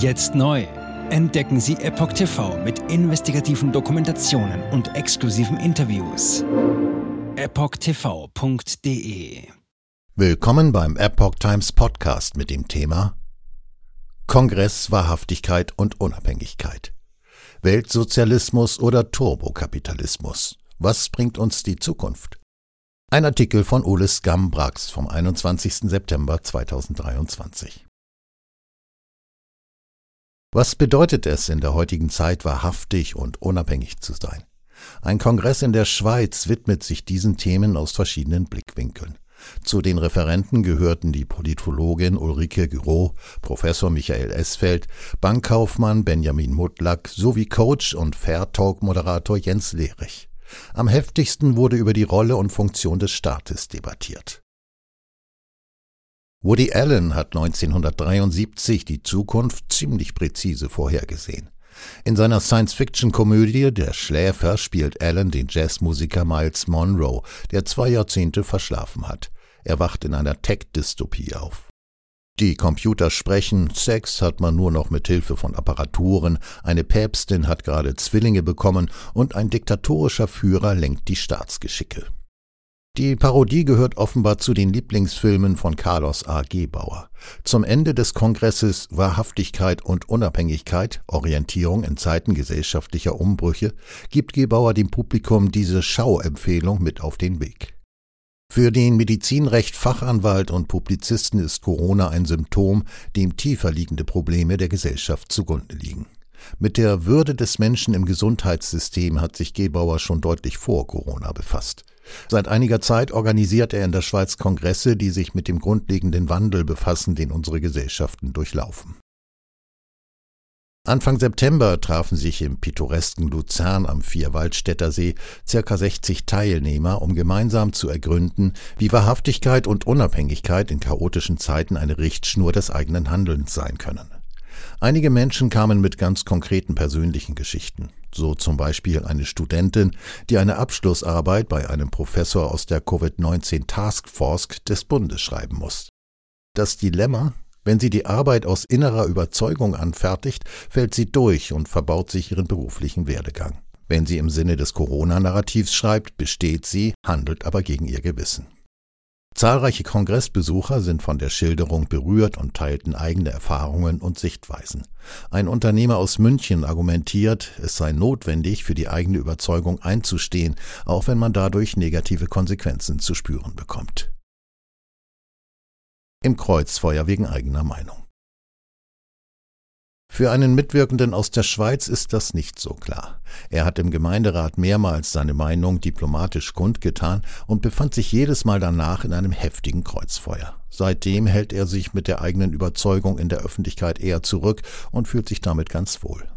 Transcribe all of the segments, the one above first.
Jetzt neu. Entdecken Sie Epoch TV mit investigativen Dokumentationen und exklusiven Interviews. EpochTV.de Willkommen beim Epoch Times Podcast mit dem Thema Kongress, Wahrhaftigkeit und Unabhängigkeit. Weltsozialismus oder Turbokapitalismus? Was bringt uns die Zukunft? Ein Artikel von Ulis Gambrax vom 21. September 2023. Was bedeutet es, in der heutigen Zeit wahrhaftig und unabhängig zu sein? Ein Kongress in der Schweiz widmet sich diesen Themen aus verschiedenen Blickwinkeln. Zu den Referenten gehörten die Politologin Ulrike Giraud, Professor Michael Esfeld, Bankkaufmann Benjamin Mutlack sowie Coach und Fair Talk Moderator Jens Lehrich. Am heftigsten wurde über die Rolle und Funktion des Staates debattiert. Woody Allen hat 1973 die Zukunft ziemlich präzise vorhergesehen. In seiner Science-Fiction-Komödie Der Schläfer spielt Allen den Jazzmusiker Miles Monroe, der zwei Jahrzehnte verschlafen hat. Er wacht in einer Tech-Dystopie auf. Die Computer sprechen, Sex hat man nur noch mit Hilfe von Apparaturen, eine Päpstin hat gerade Zwillinge bekommen und ein diktatorischer Führer lenkt die Staatsgeschicke. Die Parodie gehört offenbar zu den Lieblingsfilmen von Carlos A. Gebauer. Zum Ende des Kongresses Wahrhaftigkeit und Unabhängigkeit, Orientierung in Zeiten gesellschaftlicher Umbrüche, gibt Gebauer dem Publikum diese Schauempfehlung mit auf den Weg. Für den Medizinrecht-Fachanwalt und Publizisten ist Corona ein Symptom, dem tiefer liegende Probleme der Gesellschaft zugrunde liegen. Mit der Würde des Menschen im Gesundheitssystem hat sich Gebauer schon deutlich vor Corona befasst. Seit einiger Zeit organisiert er in der Schweiz Kongresse, die sich mit dem grundlegenden Wandel befassen, den unsere Gesellschaften durchlaufen. Anfang September trafen sich im pittoresken Luzern am Vierwaldstätter See circa 60 Teilnehmer, um gemeinsam zu ergründen, wie Wahrhaftigkeit und Unabhängigkeit in chaotischen Zeiten eine Richtschnur des eigenen Handelns sein können. Einige Menschen kamen mit ganz konkreten persönlichen Geschichten, so zum Beispiel eine Studentin, die eine Abschlussarbeit bei einem Professor aus der Covid-19 Taskforce des Bundes schreiben muss. Das Dilemma, wenn sie die Arbeit aus innerer Überzeugung anfertigt, fällt sie durch und verbaut sich ihren beruflichen Werdegang. Wenn sie im Sinne des Corona-Narrativs schreibt, besteht sie, handelt aber gegen ihr Gewissen. Zahlreiche Kongressbesucher sind von der Schilderung berührt und teilten eigene Erfahrungen und Sichtweisen. Ein Unternehmer aus München argumentiert, es sei notwendig, für die eigene Überzeugung einzustehen, auch wenn man dadurch negative Konsequenzen zu spüren bekommt im Kreuzfeuer wegen eigener Meinung. Für einen Mitwirkenden aus der Schweiz ist das nicht so klar. Er hat im Gemeinderat mehrmals seine Meinung diplomatisch kundgetan und befand sich jedes Mal danach in einem heftigen Kreuzfeuer. Seitdem hält er sich mit der eigenen Überzeugung in der Öffentlichkeit eher zurück und fühlt sich damit ganz wohl.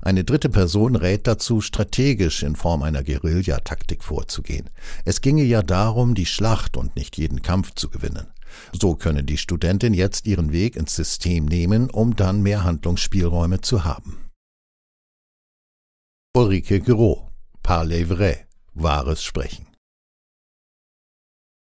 Eine dritte Person rät dazu, strategisch in Form einer Guerillataktik vorzugehen. Es ginge ja darum, die Schlacht und nicht jeden Kampf zu gewinnen. So könne die Studentin jetzt ihren Weg ins System nehmen, um dann mehr Handlungsspielräume zu haben. Ulrike Giraud, Parlez vrai, wahres Sprechen.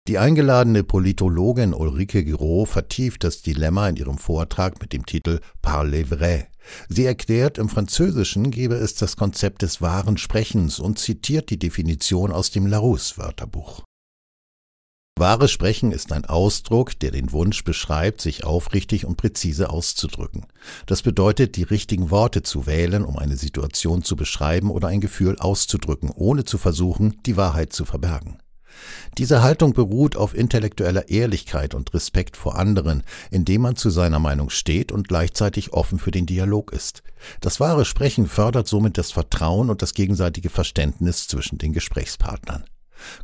Die eingeladene Politologin Ulrike Giraud vertieft das Dilemma in ihrem Vortrag mit dem Titel Parlez vrai. Sie erklärt, im Französischen gebe es das Konzept des wahren Sprechens und zitiert die Definition aus dem Larousse-Wörterbuch. Wahres Sprechen ist ein Ausdruck, der den Wunsch beschreibt, sich aufrichtig und präzise auszudrücken. Das bedeutet, die richtigen Worte zu wählen, um eine Situation zu beschreiben oder ein Gefühl auszudrücken, ohne zu versuchen, die Wahrheit zu verbergen. Diese Haltung beruht auf intellektueller Ehrlichkeit und Respekt vor anderen, indem man zu seiner Meinung steht und gleichzeitig offen für den Dialog ist. Das wahre Sprechen fördert somit das Vertrauen und das gegenseitige Verständnis zwischen den Gesprächspartnern.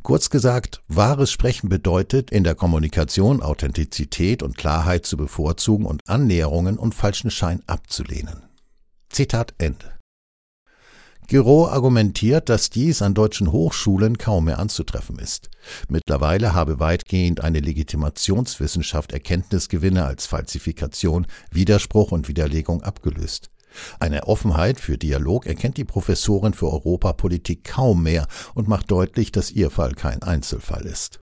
Kurz gesagt, wahres Sprechen bedeutet, in der Kommunikation Authentizität und Klarheit zu bevorzugen und Annäherungen und falschen Schein abzulehnen. Zitat Ende. Giraud argumentiert, dass dies an deutschen Hochschulen kaum mehr anzutreffen ist. Mittlerweile habe weitgehend eine Legitimationswissenschaft Erkenntnisgewinne als Falsifikation, Widerspruch und Widerlegung abgelöst. Eine Offenheit für Dialog erkennt die Professorin für Europapolitik kaum mehr und macht deutlich, dass ihr Fall kein Einzelfall ist.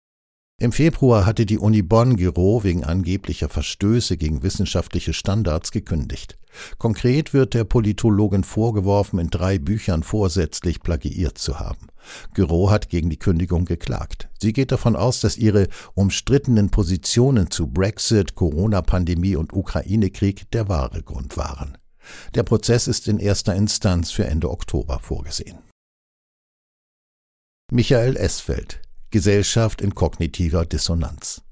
Im Februar hatte die Uni Bonn Giro wegen angeblicher Verstöße gegen wissenschaftliche Standards gekündigt. Konkret wird der Politologin vorgeworfen, in drei Büchern vorsätzlich plagiiert zu haben. Giro hat gegen die Kündigung geklagt. Sie geht davon aus, dass ihre umstrittenen Positionen zu Brexit, Corona-Pandemie und Ukraine-Krieg der wahre Grund waren. Der Prozess ist in erster Instanz für Ende Oktober vorgesehen. Michael Esfeld Gesellschaft in kognitiver Dissonanz.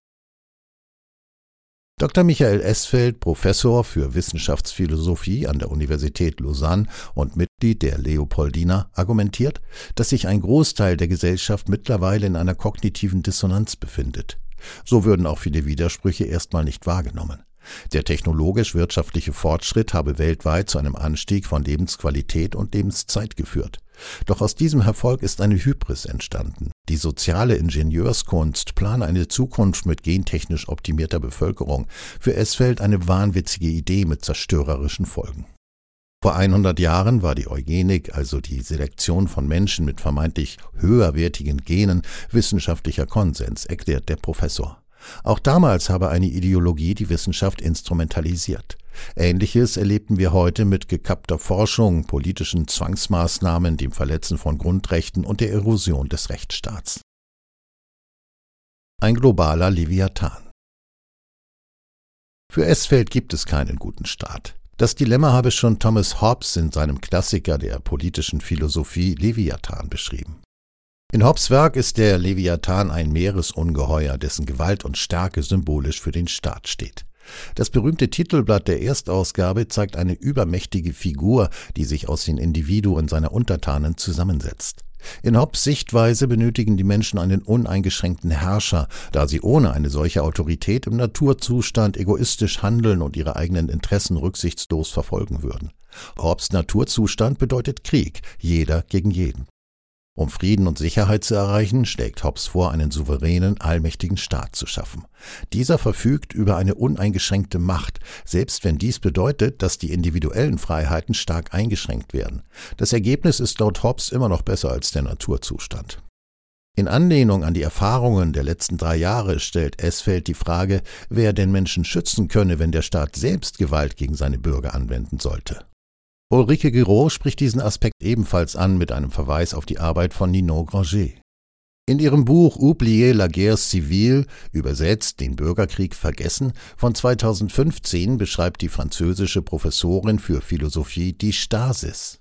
Dr. Michael Esfeld, Professor für Wissenschaftsphilosophie an der Universität Lausanne und Mitglied der Leopoldina, argumentiert, dass sich ein Großteil der Gesellschaft mittlerweile in einer kognitiven Dissonanz befindet. So würden auch viele Widersprüche erstmal nicht wahrgenommen. Der technologisch-wirtschaftliche Fortschritt habe weltweit zu einem Anstieg von Lebensqualität und Lebenszeit geführt. Doch aus diesem Erfolg ist eine Hybris entstanden. Die soziale Ingenieurskunst plane eine Zukunft mit gentechnisch optimierter Bevölkerung. Für Esfeld eine wahnwitzige Idee mit zerstörerischen Folgen. Vor 100 Jahren war die Eugenik, also die Selektion von Menschen mit vermeintlich höherwertigen Genen, wissenschaftlicher Konsens, erklärt der Professor. Auch damals habe eine Ideologie die Wissenschaft instrumentalisiert. Ähnliches erlebten wir heute mit gekappter Forschung, politischen Zwangsmaßnahmen, dem Verletzen von Grundrechten und der Erosion des Rechtsstaats. Ein globaler Leviathan. Für Esfeld gibt es keinen guten Staat. Das Dilemma habe schon Thomas Hobbes in seinem Klassiker der politischen Philosophie Leviathan beschrieben. In Hobbes Werk ist der Leviathan ein Meeresungeheuer, dessen Gewalt und Stärke symbolisch für den Staat steht. Das berühmte Titelblatt der Erstausgabe zeigt eine übermächtige Figur, die sich aus den Individuen seiner Untertanen zusammensetzt. In Hobbes Sichtweise benötigen die Menschen einen uneingeschränkten Herrscher, da sie ohne eine solche Autorität im Naturzustand egoistisch handeln und ihre eigenen Interessen rücksichtslos verfolgen würden. Hobbes Naturzustand bedeutet Krieg, jeder gegen jeden. Um Frieden und Sicherheit zu erreichen, schlägt Hobbes vor, einen souveränen, allmächtigen Staat zu schaffen. Dieser verfügt über eine uneingeschränkte Macht, selbst wenn dies bedeutet, dass die individuellen Freiheiten stark eingeschränkt werden. Das Ergebnis ist laut Hobbes immer noch besser als der Naturzustand. In Anlehnung an die Erfahrungen der letzten drei Jahre stellt Esfeld die Frage, wer den Menschen schützen könne, wenn der Staat selbst Gewalt gegen seine Bürger anwenden sollte. Ulrike Giraud spricht diesen Aspekt ebenfalls an mit einem Verweis auf die Arbeit von Ninon Granger. In ihrem Buch Oublier la guerre civile, übersetzt den Bürgerkrieg vergessen, von 2015 beschreibt die französische Professorin für Philosophie die Stasis.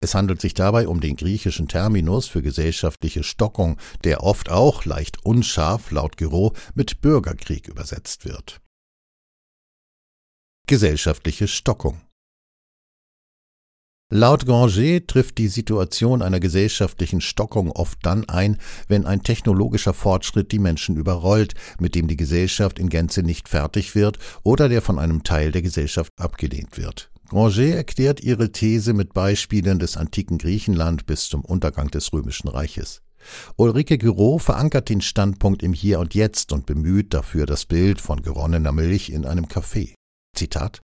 Es handelt sich dabei um den griechischen Terminus für gesellschaftliche Stockung, der oft auch leicht unscharf laut Giraud mit Bürgerkrieg übersetzt wird. Gesellschaftliche Stockung Laut Granger trifft die Situation einer gesellschaftlichen Stockung oft dann ein, wenn ein technologischer Fortschritt die Menschen überrollt, mit dem die Gesellschaft in Gänze nicht fertig wird oder der von einem Teil der Gesellschaft abgelehnt wird. Granger erklärt ihre These mit Beispielen des antiken Griechenland bis zum Untergang des Römischen Reiches. Ulrike Giraud verankert den Standpunkt im Hier und Jetzt und bemüht dafür das Bild von geronnener Milch in einem Café. Zitat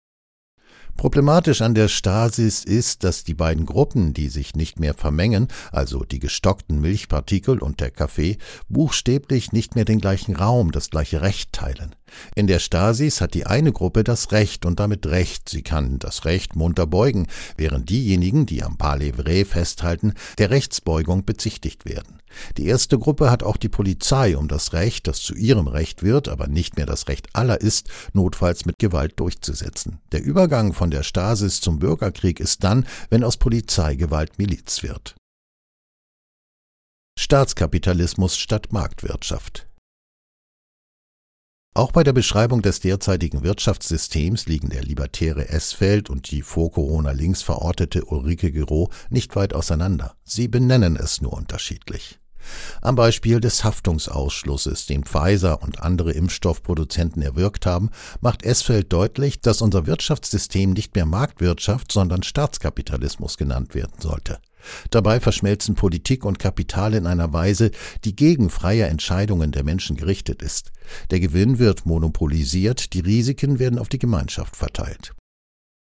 Problematisch an der Stasis ist, dass die beiden Gruppen, die sich nicht mehr vermengen, also die gestockten Milchpartikel und der Kaffee, buchstäblich nicht mehr den gleichen Raum, das gleiche Recht teilen. In der Stasis hat die eine Gruppe das Recht und damit Recht, sie kann das Recht munter beugen, während diejenigen, die am Palais festhalten, der Rechtsbeugung bezichtigt werden. Die erste Gruppe hat auch die Polizei, um das Recht, das zu ihrem Recht wird, aber nicht mehr das Recht aller ist, notfalls mit Gewalt durchzusetzen. Der Übergang von der Stasis zum Bürgerkrieg ist dann, wenn aus Polizei Gewalt Miliz wird. Staatskapitalismus statt Marktwirtschaft. Auch bei der Beschreibung des derzeitigen Wirtschaftssystems liegen der libertäre Esfeld und die vor Corona links verortete Ulrike Giraud nicht weit auseinander. Sie benennen es nur unterschiedlich. Am Beispiel des Haftungsausschlusses, den Pfizer und andere Impfstoffproduzenten erwirkt haben, macht Esfeld deutlich, dass unser Wirtschaftssystem nicht mehr Marktwirtschaft, sondern Staatskapitalismus genannt werden sollte. Dabei verschmelzen Politik und Kapital in einer Weise, die gegen freie Entscheidungen der Menschen gerichtet ist. Der Gewinn wird monopolisiert, die Risiken werden auf die Gemeinschaft verteilt.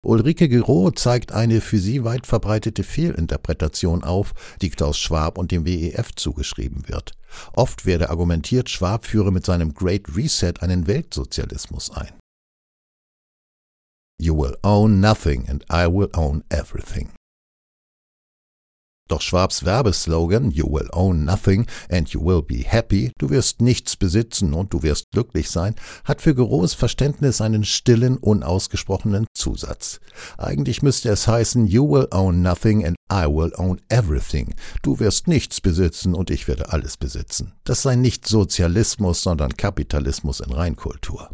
Ulrike Giro zeigt eine für sie weit verbreitete Fehlinterpretation auf, die Klaus Schwab und dem WEF zugeschrieben wird. Oft werde argumentiert, Schwab führe mit seinem Great Reset einen Weltsozialismus ein. You will own nothing and I will own everything. Doch Schwabs Werbeslogan You will own nothing and you will be happy, du wirst nichts besitzen und du wirst glücklich sein, hat für Geroes Verständnis einen stillen, unausgesprochenen Zusatz. Eigentlich müsste es heißen You will own nothing and I will own everything. Du wirst nichts besitzen und ich werde alles besitzen. Das sei nicht Sozialismus, sondern Kapitalismus in Reinkultur.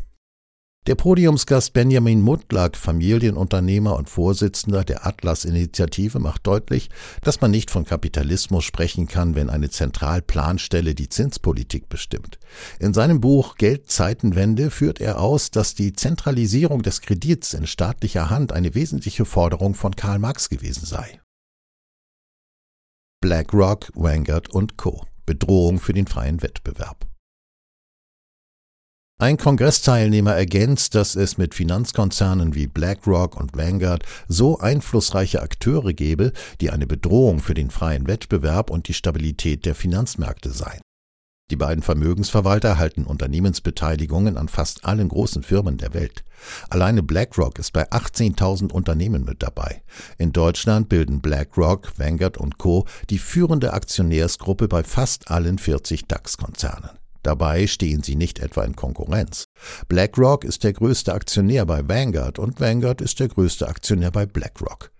Der Podiumsgast Benjamin Mutlak, Familienunternehmer und Vorsitzender der Atlas-Initiative, macht deutlich, dass man nicht von Kapitalismus sprechen kann, wenn eine Zentralplanstelle die Zinspolitik bestimmt. In seinem Buch Geldzeitenwende führt er aus, dass die Zentralisierung des Kredits in staatlicher Hand eine wesentliche Forderung von Karl Marx gewesen sei. BlackRock, Vanguard und Co. Bedrohung für den freien Wettbewerb. Ein Kongressteilnehmer ergänzt, dass es mit Finanzkonzernen wie BlackRock und Vanguard so einflussreiche Akteure gebe, die eine Bedrohung für den freien Wettbewerb und die Stabilität der Finanzmärkte seien. Die beiden Vermögensverwalter halten Unternehmensbeteiligungen an fast allen großen Firmen der Welt. Alleine BlackRock ist bei 18.000 Unternehmen mit dabei. In Deutschland bilden BlackRock, Vanguard und Co. die führende Aktionärsgruppe bei fast allen 40 DAX-Konzernen. Dabei stehen sie nicht etwa in Konkurrenz. BlackRock ist der größte Aktionär bei Vanguard und Vanguard ist der größte Aktionär bei BlackRock.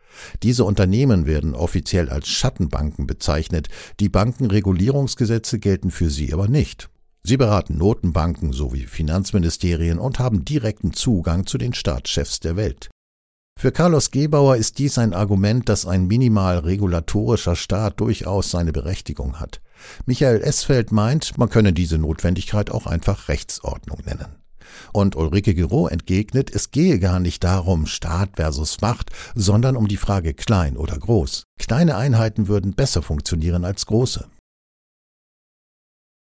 Diese Unternehmen werden offiziell als Schattenbanken bezeichnet, die Bankenregulierungsgesetze gelten für sie aber nicht. Sie beraten Notenbanken sowie Finanzministerien und haben direkten Zugang zu den Staatschefs der Welt. Für Carlos Gebauer ist dies ein Argument, dass ein minimal regulatorischer Staat durchaus seine Berechtigung hat. Michael Esfeld meint, man könne diese Notwendigkeit auch einfach Rechtsordnung nennen. Und Ulrike Giro entgegnet, es gehe gar nicht darum, Staat versus Macht, sondern um die Frage klein oder groß. Kleine Einheiten würden besser funktionieren als große.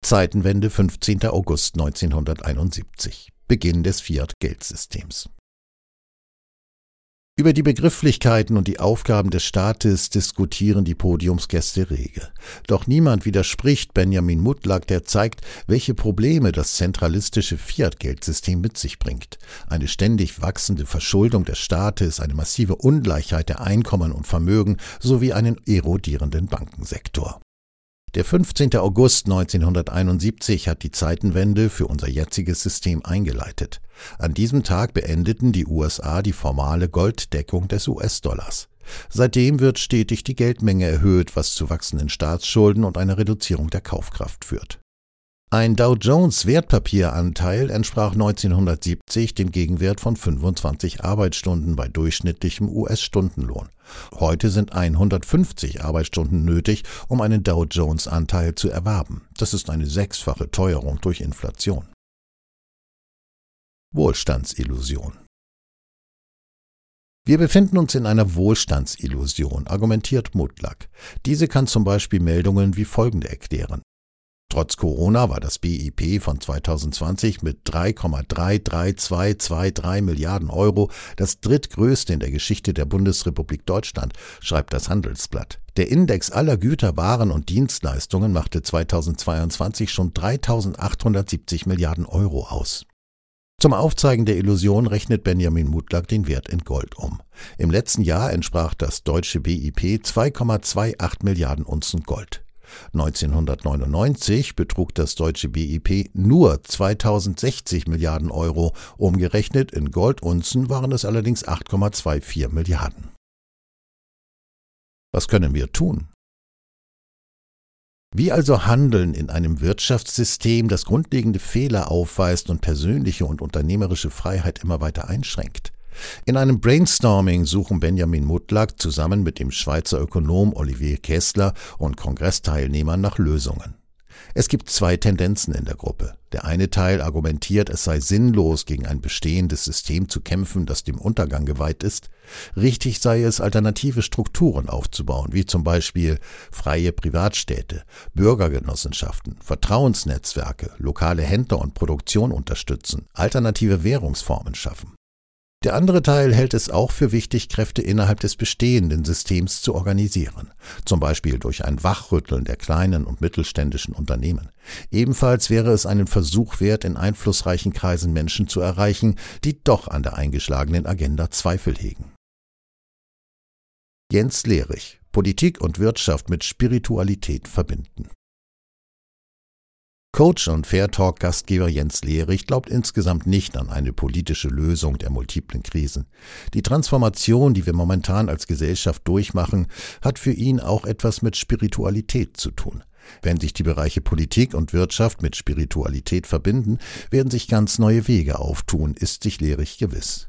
Zeitenwende 15. August 1971. Beginn des Fiat-Geldsystems. Über die Begrifflichkeiten und die Aufgaben des Staates diskutieren die Podiumsgäste rege. Doch niemand widerspricht Benjamin Mutlak, der zeigt, welche Probleme das zentralistische Fiat-Geldsystem mit sich bringt. Eine ständig wachsende Verschuldung des Staates, eine massive Ungleichheit der Einkommen und Vermögen sowie einen erodierenden Bankensektor. Der 15. August 1971 hat die Zeitenwende für unser jetziges System eingeleitet. An diesem Tag beendeten die USA die formale Golddeckung des US-Dollars. Seitdem wird stetig die Geldmenge erhöht, was zu wachsenden Staatsschulden und einer Reduzierung der Kaufkraft führt. Ein Dow Jones Wertpapieranteil entsprach 1970 dem Gegenwert von 25 Arbeitsstunden bei durchschnittlichem US-Stundenlohn. Heute sind 150 Arbeitsstunden nötig, um einen Dow Jones Anteil zu erwerben. Das ist eine sechsfache Teuerung durch Inflation. Wohlstandsillusion wir befinden uns in einer Wohlstandsillusion, argumentiert Mutlak. Diese kann zum Beispiel Meldungen wie folgende erklären. Trotz Corona war das BIP von 2020 mit 3,33223 Milliarden Euro das drittgrößte in der Geschichte der Bundesrepublik Deutschland, schreibt das Handelsblatt. Der Index aller Güter, Waren und Dienstleistungen machte 2022 schon 3870 Milliarden Euro aus. Zum Aufzeigen der Illusion rechnet Benjamin Mutlak den Wert in Gold um. Im letzten Jahr entsprach das deutsche BIP 2,28 Milliarden Unzen Gold. 1999 betrug das deutsche BIP nur 2060 Milliarden Euro, umgerechnet in Goldunzen waren es allerdings 8,24 Milliarden. Was können wir tun? Wie also handeln in einem Wirtschaftssystem, das grundlegende Fehler aufweist und persönliche und unternehmerische Freiheit immer weiter einschränkt? In einem Brainstorming suchen Benjamin Mutlak zusammen mit dem Schweizer Ökonom Olivier Kessler und Kongressteilnehmern nach Lösungen. Es gibt zwei Tendenzen in der Gruppe. Der eine Teil argumentiert, es sei sinnlos, gegen ein bestehendes System zu kämpfen, das dem Untergang geweiht ist. Richtig sei es, alternative Strukturen aufzubauen, wie zum Beispiel freie Privatstädte, Bürgergenossenschaften, Vertrauensnetzwerke, lokale Händler und Produktion unterstützen, alternative Währungsformen schaffen. Der andere Teil hält es auch für wichtig, Kräfte innerhalb des bestehenden Systems zu organisieren, zum Beispiel durch ein Wachrütteln der kleinen und mittelständischen Unternehmen. Ebenfalls wäre es einen Versuch wert, in einflussreichen Kreisen Menschen zu erreichen, die doch an der eingeschlagenen Agenda Zweifel hegen. Jens Lehrich Politik und Wirtschaft mit Spiritualität verbinden. Coach und Fair Talk Gastgeber Jens Lehrich glaubt insgesamt nicht an eine politische Lösung der multiplen Krisen. Die Transformation, die wir momentan als Gesellschaft durchmachen, hat für ihn auch etwas mit Spiritualität zu tun. Wenn sich die Bereiche Politik und Wirtschaft mit Spiritualität verbinden, werden sich ganz neue Wege auftun, ist sich Lehrich gewiss.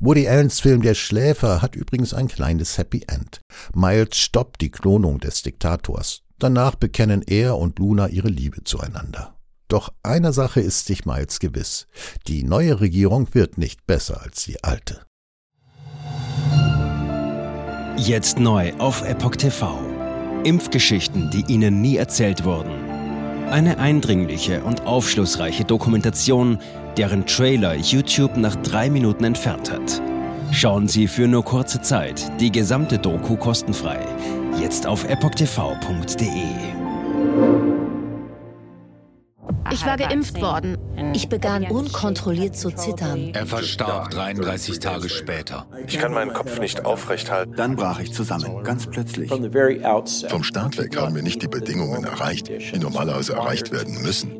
Woody Allens Film Der Schläfer hat übrigens ein kleines Happy End. Miles stoppt die Klonung des Diktators. Danach bekennen er und Luna ihre Liebe zueinander. Doch einer Sache ist sich Miles gewiss. Die neue Regierung wird nicht besser als die alte. Jetzt neu auf Epoch TV. Impfgeschichten, die Ihnen nie erzählt wurden. Eine eindringliche und aufschlussreiche Dokumentation, deren Trailer YouTube nach drei Minuten entfernt hat. Schauen Sie für nur kurze Zeit die gesamte Doku kostenfrei Jetzt auf epochtv.de. Ich war geimpft worden. Ich begann unkontrolliert zu zittern. Er verstarb 33 Tage später. Ich kann meinen Kopf nicht aufrecht halten. Dann brach ich zusammen, ganz plötzlich. Vom Start weg haben wir nicht die Bedingungen erreicht, die normalerweise erreicht werden müssen.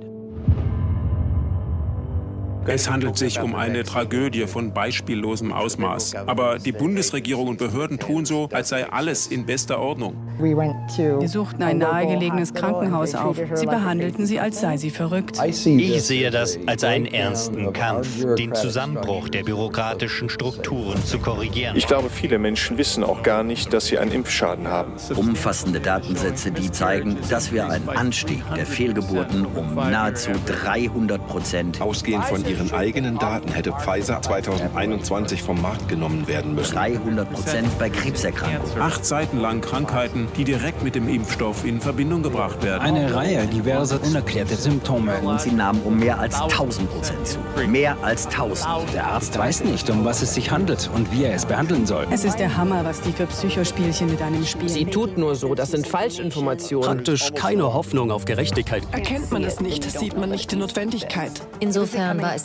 Es handelt sich um eine Tragödie von beispiellosem Ausmaß. Aber die Bundesregierung und Behörden tun so, als sei alles in bester Ordnung. Wir suchten ein nahegelegenes Krankenhaus auf. Sie behandelten sie, als sei sie verrückt. Ich sehe das als einen ernsten Kampf, den Zusammenbruch der bürokratischen Strukturen zu korrigieren. Ich glaube, viele Menschen wissen auch gar nicht, dass sie einen Impfschaden haben. Umfassende Datensätze, die zeigen, dass wir einen Anstieg der Fehlgeburten um nahezu 300 Prozent ausgehend von ihren eigenen Daten hätte Pfizer 2021 vom Markt genommen werden müssen. 300 Prozent bei Krebserkrankungen. Acht Seiten lang Krankheiten, die direkt mit dem Impfstoff in Verbindung gebracht werden. Eine Reihe diverser unerklärter Symptome. Und sie nahmen um mehr als 1000 Prozent zu. Mehr als 1000. Der Arzt weiß nicht, um was es sich handelt und wie er es behandeln soll. Es ist der Hammer, was die für Psychospielchen mit einem spielen. Sie tut nur so, das sind Falschinformationen. Praktisch keine Hoffnung auf Gerechtigkeit. Erkennt man es nicht, sieht man nicht die Notwendigkeit. Insofern war es